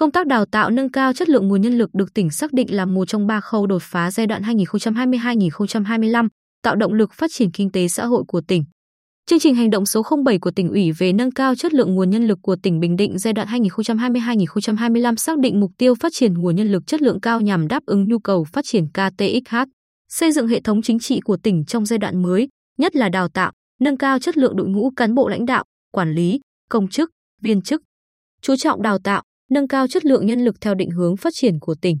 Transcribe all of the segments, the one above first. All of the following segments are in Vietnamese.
Công tác đào tạo nâng cao chất lượng nguồn nhân lực được tỉnh xác định là một trong ba khâu đột phá giai đoạn 2022-2025 tạo động lực phát triển kinh tế xã hội của tỉnh. Chương trình hành động số 07 của tỉnh ủy về nâng cao chất lượng nguồn nhân lực của tỉnh Bình Định giai đoạn 2022-2025 xác định mục tiêu phát triển nguồn nhân lực chất lượng cao nhằm đáp ứng nhu cầu phát triển KTXH, xây dựng hệ thống chính trị của tỉnh trong giai đoạn mới, nhất là đào tạo, nâng cao chất lượng đội ngũ cán bộ lãnh đạo, quản lý, công chức, viên chức. Chú trọng đào tạo, nâng cao chất lượng nhân lực theo định hướng phát triển của tỉnh.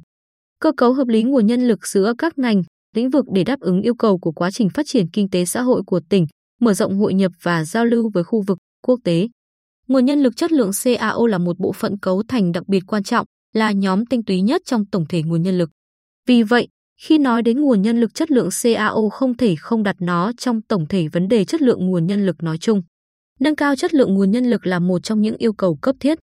Cơ cấu hợp lý nguồn nhân lực giữa các ngành, lĩnh vực để đáp ứng yêu cầu của quá trình phát triển kinh tế xã hội của tỉnh, mở rộng hội nhập và giao lưu với khu vực, quốc tế. Nguồn nhân lực chất lượng CAO là một bộ phận cấu thành đặc biệt quan trọng, là nhóm tinh túy nhất trong tổng thể nguồn nhân lực. Vì vậy, khi nói đến nguồn nhân lực chất lượng CAO không thể không đặt nó trong tổng thể vấn đề chất lượng nguồn nhân lực nói chung. Nâng cao chất lượng nguồn nhân lực là một trong những yêu cầu cấp thiết.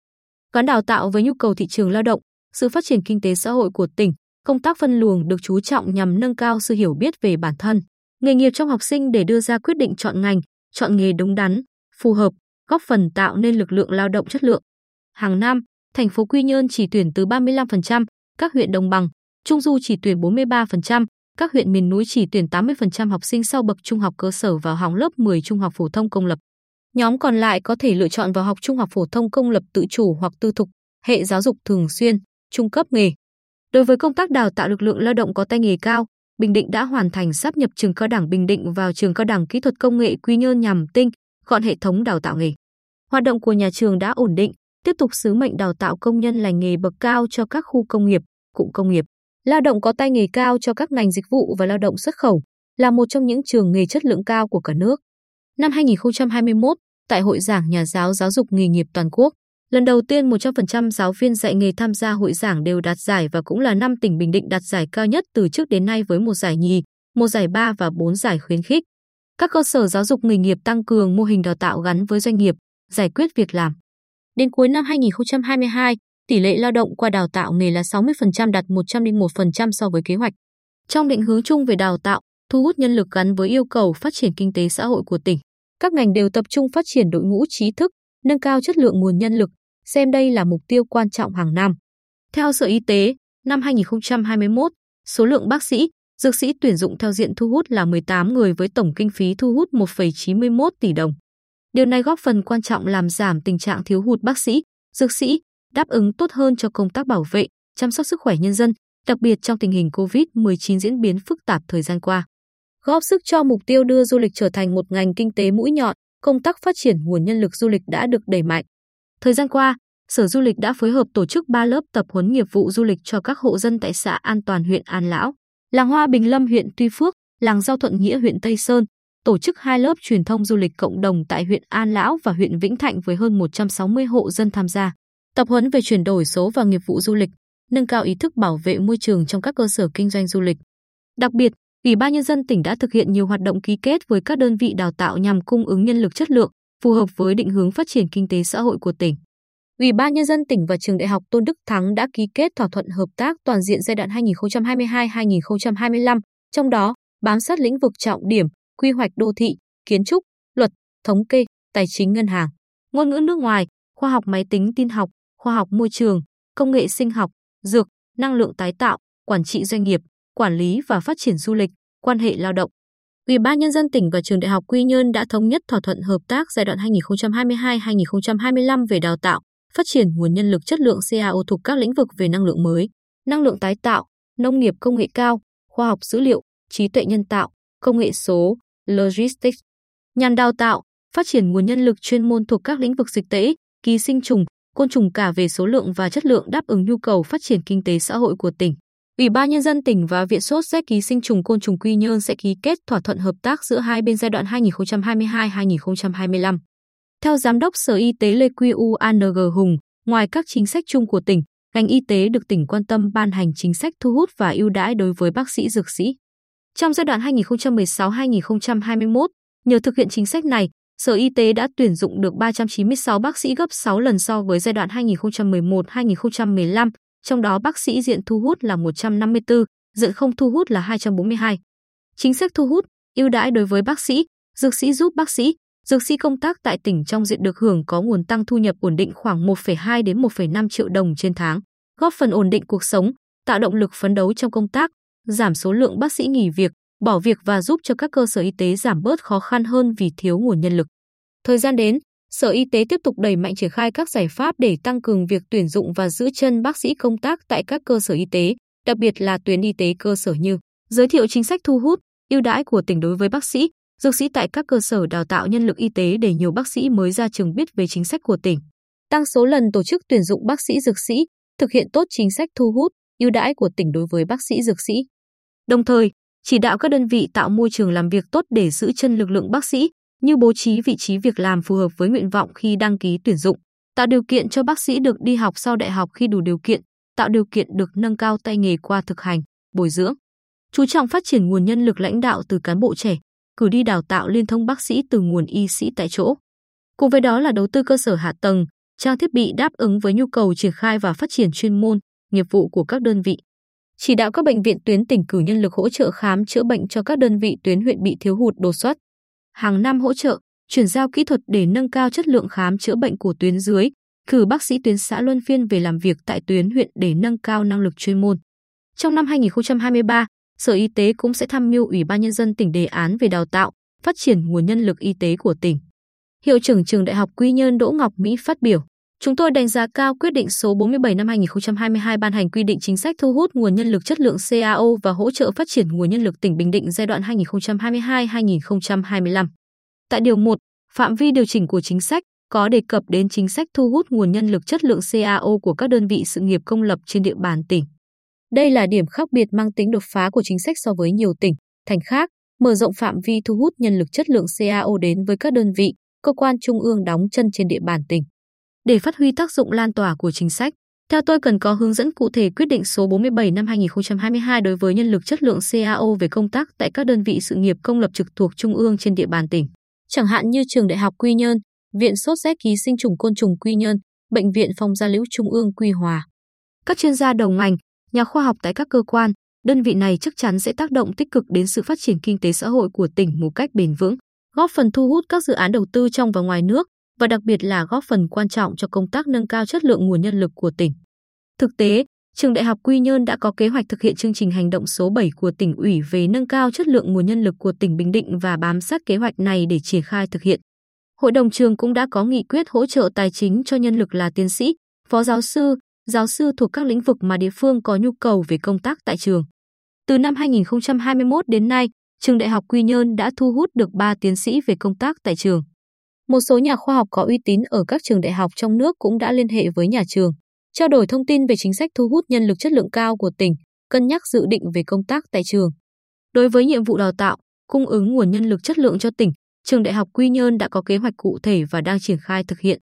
Gắn đào tạo với nhu cầu thị trường lao động, sự phát triển kinh tế xã hội của tỉnh, công tác phân luồng được chú trọng nhằm nâng cao sự hiểu biết về bản thân, nghề nghiệp trong học sinh để đưa ra quyết định chọn ngành, chọn nghề đúng đắn, phù hợp, góp phần tạo nên lực lượng lao động chất lượng. Hàng năm, thành phố Quy Nhơn chỉ tuyển từ 35%, các huyện đồng bằng, Trung Du chỉ tuyển 43%, các huyện miền núi chỉ tuyển 80% học sinh sau bậc trung học cơ sở vào học lớp 10 trung học phổ thông công lập. Nhóm còn lại có thể lựa chọn vào học trung học phổ thông công lập tự chủ hoặc tư thục, hệ giáo dục thường xuyên, trung cấp nghề. Đối với công tác đào tạo lực lượng lao động có tay nghề cao, Bình Định đã hoàn thành sáp nhập trường cao đẳng Bình Định vào trường cao đẳng kỹ thuật công nghệ Quy Nhơn nhằm tinh gọn hệ thống đào tạo nghề. Hoạt động của nhà trường đã ổn định, tiếp tục sứ mệnh đào tạo công nhân lành nghề bậc cao cho các khu công nghiệp, cụm công nghiệp, lao động có tay nghề cao cho các ngành dịch vụ và lao động xuất khẩu, là một trong những trường nghề chất lượng cao của cả nước. Năm 2021, tại Hội giảng Nhà giáo Giáo dục nghề nghiệp toàn quốc, lần đầu tiên 100% giáo viên dạy nghề tham gia hội giảng đều đạt giải và cũng là năm tỉnh Bình Định đạt giải cao nhất từ trước đến nay với một giải nhì, một giải ba và bốn giải khuyến khích. Các cơ sở giáo dục nghề nghiệp tăng cường mô hình đào tạo gắn với doanh nghiệp, giải quyết việc làm. Đến cuối năm 2022, tỷ lệ lao động qua đào tạo nghề là 60% đạt 101% so với kế hoạch. Trong định hướng chung về đào tạo, thu hút nhân lực gắn với yêu cầu phát triển kinh tế xã hội của tỉnh, các ngành đều tập trung phát triển đội ngũ trí thức, nâng cao chất lượng nguồn nhân lực, xem đây là mục tiêu quan trọng hàng năm. Theo Sở Y tế, năm 2021, số lượng bác sĩ, dược sĩ tuyển dụng theo diện thu hút là 18 người với tổng kinh phí thu hút 1,91 tỷ đồng. Điều này góp phần quan trọng làm giảm tình trạng thiếu hụt bác sĩ, dược sĩ, đáp ứng tốt hơn cho công tác bảo vệ, chăm sóc sức khỏe nhân dân, đặc biệt trong tình hình COVID-19 diễn biến phức tạp thời gian qua. Góp sức cho mục tiêu đưa du lịch trở thành một ngành kinh tế mũi nhọn, công tác phát triển nguồn nhân lực du lịch đã được đẩy mạnh. Thời gian qua, Sở Du lịch đã phối hợp tổ chức 3 lớp tập huấn nghiệp vụ du lịch cho các hộ dân tại xã An Toàn huyện An Lão, làng Hoa Bình Lâm huyện Tuy Phước, làng Giao Thuận Nghĩa huyện Tây Sơn, tổ chức hai lớp truyền thông du lịch cộng đồng tại huyện An Lão và huyện Vĩnh Thạnh với hơn 160 hộ dân tham gia. Tập huấn về chuyển đổi số và nghiệp vụ du lịch, nâng cao ý thức bảo vệ môi trường trong các cơ sở kinh doanh du lịch. Đặc biệt, Ủy ban nhân dân tỉnh đã thực hiện nhiều hoạt động ký kết với các đơn vị đào tạo nhằm cung ứng nhân lực chất lượng, phù hợp với định hướng phát triển kinh tế xã hội của tỉnh. Ủy ban nhân dân tỉnh và trường Đại học Tôn Đức Thắng đã ký kết thỏa thuận hợp tác toàn diện giai đoạn 2022-2025, trong đó bám sát lĩnh vực trọng điểm, quy hoạch đô thị, kiến trúc, luật, thống kê, tài chính ngân hàng, ngôn ngữ nước ngoài, khoa học máy tính tin học, khoa học môi trường, công nghệ sinh học, dược, năng lượng tái tạo, quản trị doanh nghiệp, quản lý và phát triển du lịch, quan hệ lao động. Ủy ban nhân dân tỉnh và trường Đại học Quy Nhơn đã thống nhất thỏa thuận hợp tác giai đoạn 2022-2025 về đào tạo, phát triển nguồn nhân lực chất lượng CAO thuộc các lĩnh vực về năng lượng mới, năng lượng tái tạo, nông nghiệp công nghệ cao, khoa học dữ liệu, trí tuệ nhân tạo, công nghệ số, logistics. Nhằm đào tạo, phát triển nguồn nhân lực chuyên môn thuộc các lĩnh vực dịch tễ, ký sinh trùng, côn trùng cả về số lượng và chất lượng đáp ứng nhu cầu phát triển kinh tế xã hội của tỉnh. Ủy ban nhân dân tỉnh và Viện sốt rét ký sinh trùng côn trùng Quy Nhơn sẽ ký kết thỏa thuận hợp tác giữa hai bên giai đoạn 2022-2025. Theo Giám đốc Sở Y tế Lê Quy U Hùng, ngoài các chính sách chung của tỉnh, ngành y tế được tỉnh quan tâm ban hành chính sách thu hút và ưu đãi đối với bác sĩ dược sĩ. Trong giai đoạn 2016-2021, nhờ thực hiện chính sách này, Sở Y tế đã tuyển dụng được 396 bác sĩ gấp 6 lần so với giai đoạn 2011-2015, trong đó bác sĩ diện thu hút là 154, diện không thu hút là 242. Chính sách thu hút, ưu đãi đối với bác sĩ, dược sĩ giúp bác sĩ, dược sĩ công tác tại tỉnh trong diện được hưởng có nguồn tăng thu nhập ổn định khoảng 1,2 đến 1,5 triệu đồng trên tháng, góp phần ổn định cuộc sống, tạo động lực phấn đấu trong công tác, giảm số lượng bác sĩ nghỉ việc, bỏ việc và giúp cho các cơ sở y tế giảm bớt khó khăn hơn vì thiếu nguồn nhân lực. Thời gian đến, Sở Y tế tiếp tục đẩy mạnh triển khai các giải pháp để tăng cường việc tuyển dụng và giữ chân bác sĩ công tác tại các cơ sở y tế, đặc biệt là tuyến y tế cơ sở như giới thiệu chính sách thu hút, ưu đãi của tỉnh đối với bác sĩ, dược sĩ tại các cơ sở đào tạo nhân lực y tế để nhiều bác sĩ mới ra trường biết về chính sách của tỉnh. Tăng số lần tổ chức tuyển dụng bác sĩ dược sĩ, thực hiện tốt chính sách thu hút, ưu đãi của tỉnh đối với bác sĩ dược sĩ. Đồng thời, chỉ đạo các đơn vị tạo môi trường làm việc tốt để giữ chân lực lượng bác sĩ, như bố trí vị trí việc làm phù hợp với nguyện vọng khi đăng ký tuyển dụng, tạo điều kiện cho bác sĩ được đi học sau đại học khi đủ điều kiện, tạo điều kiện được nâng cao tay nghề qua thực hành, bồi dưỡng. Chú trọng phát triển nguồn nhân lực lãnh đạo từ cán bộ trẻ, cử đi đào tạo liên thông bác sĩ từ nguồn y sĩ tại chỗ. Cùng với đó là đầu tư cơ sở hạ tầng, trang thiết bị đáp ứng với nhu cầu triển khai và phát triển chuyên môn, nghiệp vụ của các đơn vị. Chỉ đạo các bệnh viện tuyến tỉnh cử nhân lực hỗ trợ khám chữa bệnh cho các đơn vị tuyến huyện bị thiếu hụt đột xuất. Hàng năm hỗ trợ, chuyển giao kỹ thuật để nâng cao chất lượng khám chữa bệnh của tuyến dưới, cử bác sĩ tuyến xã luân phiên về làm việc tại tuyến huyện để nâng cao năng lực chuyên môn. Trong năm 2023, Sở Y tế cũng sẽ tham mưu Ủy ban Nhân dân tỉnh đề án về đào tạo, phát triển nguồn nhân lực y tế của tỉnh. Hiệu trưởng trường Đại học Quy Nhơn Đỗ Ngọc Mỹ phát biểu, Chúng tôi đánh giá cao quyết định số 47 năm 2022 ban hành quy định chính sách thu hút nguồn nhân lực chất lượng CAO và hỗ trợ phát triển nguồn nhân lực tỉnh Bình Định giai đoạn 2022-2025. Tại điều 1, phạm vi điều chỉnh của chính sách có đề cập đến chính sách thu hút nguồn nhân lực chất lượng CAO của các đơn vị sự nghiệp công lập trên địa bàn tỉnh. Đây là điểm khác biệt mang tính đột phá của chính sách so với nhiều tỉnh, thành khác, mở rộng phạm vi thu hút nhân lực chất lượng CAO đến với các đơn vị, cơ quan trung ương đóng chân trên địa bàn tỉnh. Để phát huy tác dụng lan tỏa của chính sách, theo tôi cần có hướng dẫn cụ thể quyết định số 47 năm 2022 đối với nhân lực chất lượng CAO về công tác tại các đơn vị sự nghiệp công lập trực thuộc trung ương trên địa bàn tỉnh. Chẳng hạn như trường Đại học Quy Nhơn, Viện sốt rét ký sinh trùng côn trùng Quy Nhơn, Bệnh viện Phòng gia liễu Trung ương Quy Hòa. Các chuyên gia đầu ngành, nhà khoa học tại các cơ quan, đơn vị này chắc chắn sẽ tác động tích cực đến sự phát triển kinh tế xã hội của tỉnh một cách bền vững, góp phần thu hút các dự án đầu tư trong và ngoài nước, và đặc biệt là góp phần quan trọng cho công tác nâng cao chất lượng nguồn nhân lực của tỉnh. Thực tế, Trường Đại học Quy Nhơn đã có kế hoạch thực hiện chương trình hành động số 7 của tỉnh ủy về nâng cao chất lượng nguồn nhân lực của tỉnh Bình Định và bám sát kế hoạch này để triển khai thực hiện. Hội đồng trường cũng đã có nghị quyết hỗ trợ tài chính cho nhân lực là tiến sĩ, phó giáo sư, giáo sư thuộc các lĩnh vực mà địa phương có nhu cầu về công tác tại trường. Từ năm 2021 đến nay, Trường Đại học Quy Nhơn đã thu hút được 3 tiến sĩ về công tác tại trường. Một số nhà khoa học có uy tín ở các trường đại học trong nước cũng đã liên hệ với nhà trường, trao đổi thông tin về chính sách thu hút nhân lực chất lượng cao của tỉnh, cân nhắc dự định về công tác tại trường. Đối với nhiệm vụ đào tạo, cung ứng nguồn nhân lực chất lượng cho tỉnh, trường Đại học Quy Nhơn đã có kế hoạch cụ thể và đang triển khai thực hiện.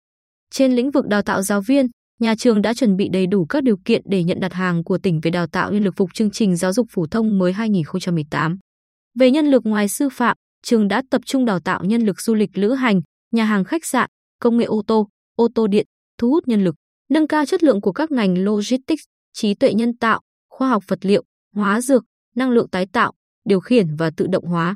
Trên lĩnh vực đào tạo giáo viên, nhà trường đã chuẩn bị đầy đủ các điều kiện để nhận đặt hàng của tỉnh về đào tạo nhân lực phục chương trình giáo dục phổ thông mới 2018. Về nhân lực ngoài sư phạm, trường đã tập trung đào tạo nhân lực du lịch lữ hành, nhà hàng khách sạn, công nghệ ô tô, ô tô điện, thu hút nhân lực, nâng cao chất lượng của các ngành logistics, trí tuệ nhân tạo, khoa học vật liệu, hóa dược, năng lượng tái tạo, điều khiển và tự động hóa.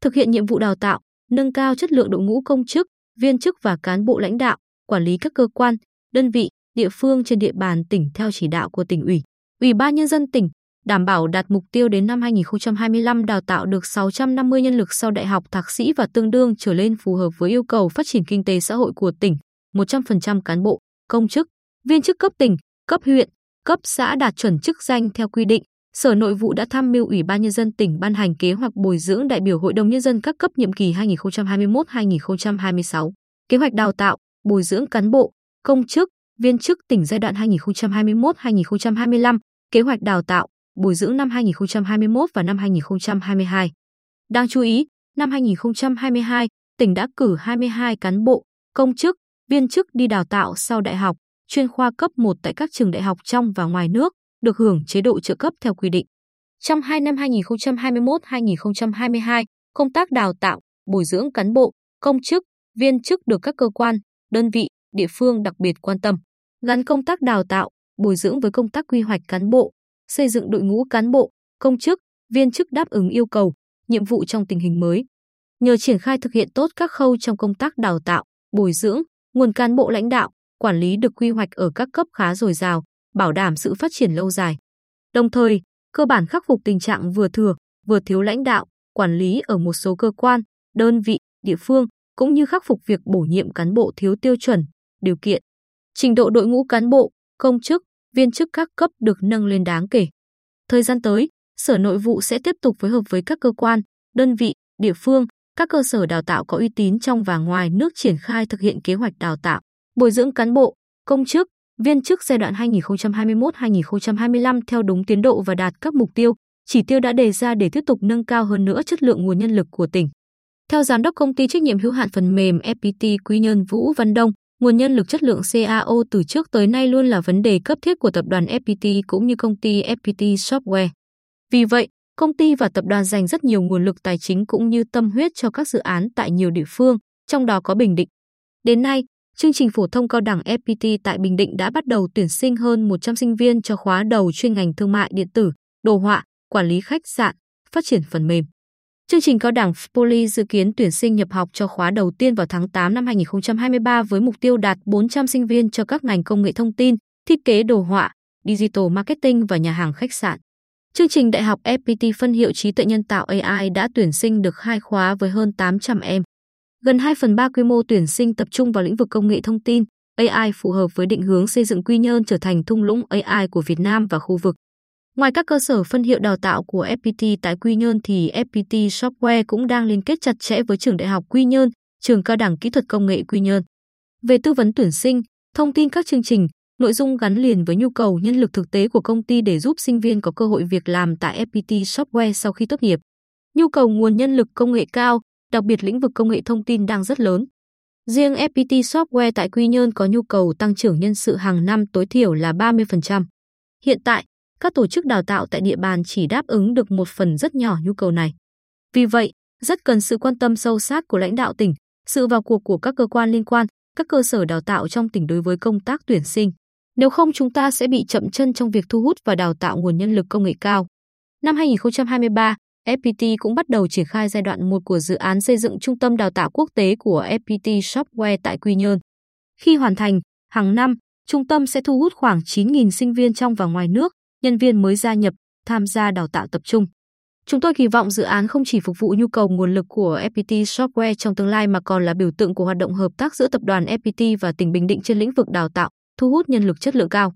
Thực hiện nhiệm vụ đào tạo, nâng cao chất lượng đội ngũ công chức, viên chức và cán bộ lãnh đạo, quản lý các cơ quan, đơn vị, địa phương trên địa bàn tỉnh theo chỉ đạo của tỉnh ủy, Ủy ban nhân dân tỉnh, đảm bảo đạt mục tiêu đến năm 2025 đào tạo được 650 nhân lực sau đại học thạc sĩ và tương đương trở lên phù hợp với yêu cầu phát triển kinh tế xã hội của tỉnh, 100% cán bộ, công chức, viên chức cấp tỉnh, cấp huyện, cấp xã đạt chuẩn chức danh theo quy định. Sở Nội vụ đã tham mưu Ủy ban nhân dân tỉnh ban hành kế hoạch bồi dưỡng đại biểu Hội đồng nhân dân các cấp nhiệm kỳ 2021-2026, kế hoạch đào tạo, bồi dưỡng cán bộ, công chức, viên chức tỉnh giai đoạn 2021-2025, kế hoạch đào tạo, bồi dưỡng năm 2021 và năm 2022. Đáng chú ý, năm 2022, tỉnh đã cử 22 cán bộ, công chức, viên chức đi đào tạo sau đại học, chuyên khoa cấp 1 tại các trường đại học trong và ngoài nước, được hưởng chế độ trợ cấp theo quy định. Trong hai năm 2021-2022, công tác đào tạo, bồi dưỡng cán bộ, công chức, viên chức được các cơ quan, đơn vị, địa phương đặc biệt quan tâm. Gắn công tác đào tạo, bồi dưỡng với công tác quy hoạch cán bộ, xây dựng đội ngũ cán bộ, công chức, viên chức đáp ứng yêu cầu, nhiệm vụ trong tình hình mới. Nhờ triển khai thực hiện tốt các khâu trong công tác đào tạo, bồi dưỡng, nguồn cán bộ lãnh đạo, quản lý được quy hoạch ở các cấp khá dồi dào, bảo đảm sự phát triển lâu dài. Đồng thời, cơ bản khắc phục tình trạng vừa thừa, vừa thiếu lãnh đạo, quản lý ở một số cơ quan, đơn vị, địa phương, cũng như khắc phục việc bổ nhiệm cán bộ thiếu tiêu chuẩn, điều kiện. Trình độ đội ngũ cán bộ, công chức, viên chức các cấp được nâng lên đáng kể. Thời gian tới, Sở Nội vụ sẽ tiếp tục phối hợp với các cơ quan, đơn vị, địa phương, các cơ sở đào tạo có uy tín trong và ngoài nước triển khai thực hiện kế hoạch đào tạo, bồi dưỡng cán bộ, công chức, viên chức giai đoạn 2021-2025 theo đúng tiến độ và đạt các mục tiêu, chỉ tiêu đã đề ra để tiếp tục nâng cao hơn nữa chất lượng nguồn nhân lực của tỉnh. Theo giám đốc công ty trách nhiệm hữu hạn phần mềm FPT Quy Nhơn Vũ Văn Đông, nguồn nhân lực chất lượng CAO từ trước tới nay luôn là vấn đề cấp thiết của tập đoàn FPT cũng như công ty FPT Software. Vì vậy, công ty và tập đoàn dành rất nhiều nguồn lực tài chính cũng như tâm huyết cho các dự án tại nhiều địa phương, trong đó có Bình Định. Đến nay, chương trình phổ thông cao đẳng FPT tại Bình Định đã bắt đầu tuyển sinh hơn 100 sinh viên cho khóa đầu chuyên ngành thương mại điện tử, đồ họa, quản lý khách sạn, phát triển phần mềm. Chương trình cao đẳng Poly dự kiến tuyển sinh nhập học cho khóa đầu tiên vào tháng 8 năm 2023 với mục tiêu đạt 400 sinh viên cho các ngành công nghệ thông tin, thiết kế đồ họa, digital marketing và nhà hàng khách sạn. Chương trình Đại học FPT phân hiệu trí tuệ nhân tạo AI đã tuyển sinh được hai khóa với hơn 800 em. Gần 2 phần 3 quy mô tuyển sinh tập trung vào lĩnh vực công nghệ thông tin, AI phù hợp với định hướng xây dựng Quy Nhơn trở thành thung lũng AI của Việt Nam và khu vực. Ngoài các cơ sở phân hiệu đào tạo của FPT tại Quy Nhơn thì FPT Software cũng đang liên kết chặt chẽ với trường Đại học Quy Nhơn, trường Cao đẳng Kỹ thuật Công nghệ Quy Nhơn. Về tư vấn tuyển sinh, thông tin các chương trình, nội dung gắn liền với nhu cầu nhân lực thực tế của công ty để giúp sinh viên có cơ hội việc làm tại FPT Software sau khi tốt nghiệp. Nhu cầu nguồn nhân lực công nghệ cao, đặc biệt lĩnh vực công nghệ thông tin đang rất lớn. Riêng FPT Software tại Quy Nhơn có nhu cầu tăng trưởng nhân sự hàng năm tối thiểu là 30%. Hiện tại, các tổ chức đào tạo tại địa bàn chỉ đáp ứng được một phần rất nhỏ nhu cầu này. Vì vậy, rất cần sự quan tâm sâu sát của lãnh đạo tỉnh, sự vào cuộc của các cơ quan liên quan, các cơ sở đào tạo trong tỉnh đối với công tác tuyển sinh. Nếu không chúng ta sẽ bị chậm chân trong việc thu hút và đào tạo nguồn nhân lực công nghệ cao. Năm 2023, FPT cũng bắt đầu triển khai giai đoạn 1 của dự án xây dựng trung tâm đào tạo quốc tế của FPT Software tại Quy Nhơn. Khi hoàn thành, hàng năm, trung tâm sẽ thu hút khoảng 9.000 sinh viên trong và ngoài nước, nhân viên mới gia nhập, tham gia đào tạo tập trung. Chúng tôi kỳ vọng dự án không chỉ phục vụ nhu cầu nguồn lực của FPT Software trong tương lai mà còn là biểu tượng của hoạt động hợp tác giữa tập đoàn FPT và tỉnh Bình Định trên lĩnh vực đào tạo, thu hút nhân lực chất lượng cao.